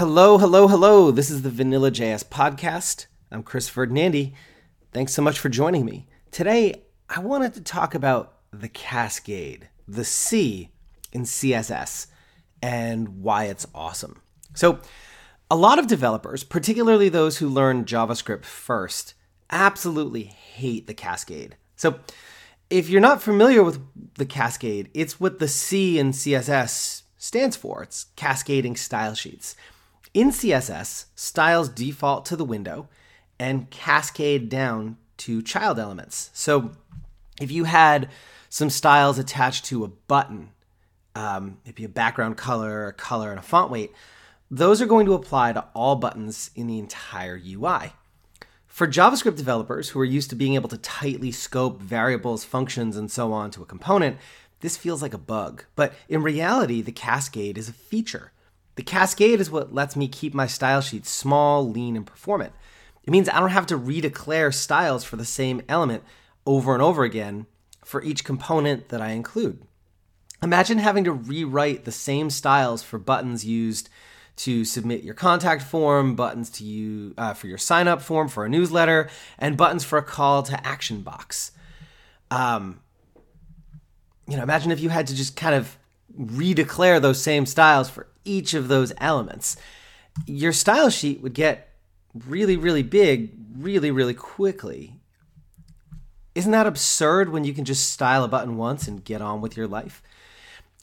Hello, hello, hello. This is the Vanilla JS podcast. I'm Chris Ferdinandi. Thanks so much for joining me. Today, I wanted to talk about the cascade, the C in CSS, and why it's awesome. So, a lot of developers, particularly those who learn JavaScript first, absolutely hate the cascade. So, if you're not familiar with the cascade, it's what the C in CSS stands for. It's cascading style sheets. In CSS, styles default to the window and cascade down to child elements. So if you had some styles attached to a button, um, maybe a background color, a color, and a font weight, those are going to apply to all buttons in the entire UI. For JavaScript developers who are used to being able to tightly scope variables, functions, and so on to a component, this feels like a bug. But in reality, the cascade is a feature. The cascade is what lets me keep my style sheet small, lean, and performant. It means I don't have to redeclare styles for the same element over and over again for each component that I include. Imagine having to rewrite the same styles for buttons used to submit your contact form, buttons to you uh, for your sign up form for a newsletter, and buttons for a call to action box. Um, you know, imagine if you had to just kind of redeclare those same styles for each of those elements. Your style sheet would get really, really big really, really quickly. Isn't that absurd when you can just style a button once and get on with your life?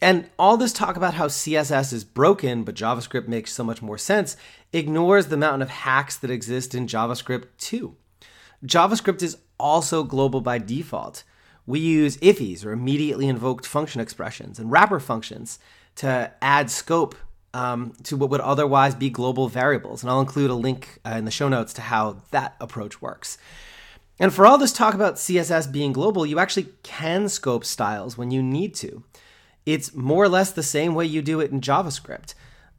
And all this talk about how CSS is broken, but JavaScript makes so much more sense, ignores the mountain of hacks that exist in JavaScript too. JavaScript is also global by default. We use IIFEs or immediately invoked function expressions and wrapper functions to add scope um, to what would otherwise be global variables. And I'll include a link uh, in the show notes to how that approach works. And for all this talk about CSS being global, you actually can scope styles when you need to. It's more or less the same way you do it in JavaScript.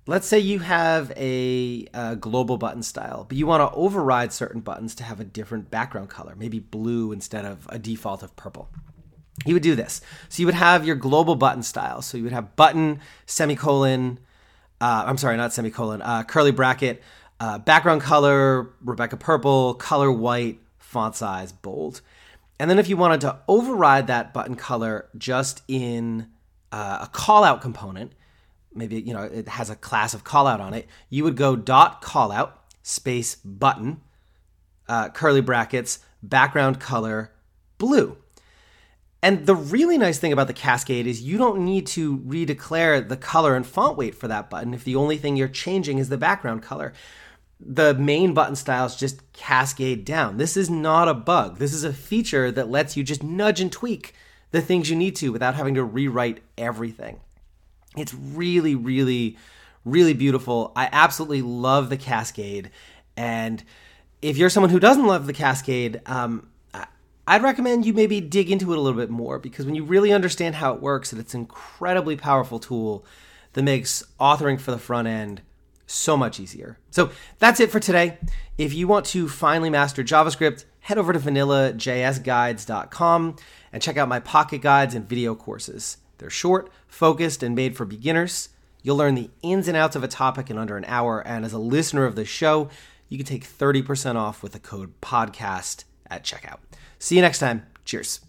Let's say you have a, a global button style, but you want to override certain buttons to have a different background color, maybe blue instead of a default of purple. You would do this. So you would have your global button style. So you would have button, semicolon, uh, I'm sorry, not semicolon, uh, curly bracket, uh, background color, Rebecca purple, color white, font size, bold. And then if you wanted to override that button color just in uh, a callout component, maybe you know it has a class of callout on it, you would go dot callout space button, uh, curly brackets, background color, blue. And the really nice thing about the Cascade is you don't need to redeclare the color and font weight for that button if the only thing you're changing is the background color. The main button styles just cascade down. This is not a bug. This is a feature that lets you just nudge and tweak the things you need to without having to rewrite everything. It's really, really, really beautiful. I absolutely love the Cascade. And if you're someone who doesn't love the Cascade, um, I'd recommend you maybe dig into it a little bit more because when you really understand how it works, it's an incredibly powerful tool that makes authoring for the front end so much easier. So that's it for today. If you want to finally master JavaScript, head over to vanillajsguides.com and check out my pocket guides and video courses. They're short, focused, and made for beginners. You'll learn the ins and outs of a topic in under an hour, and as a listener of the show, you can take 30% off with the code podcast at checkout. See you next time. Cheers.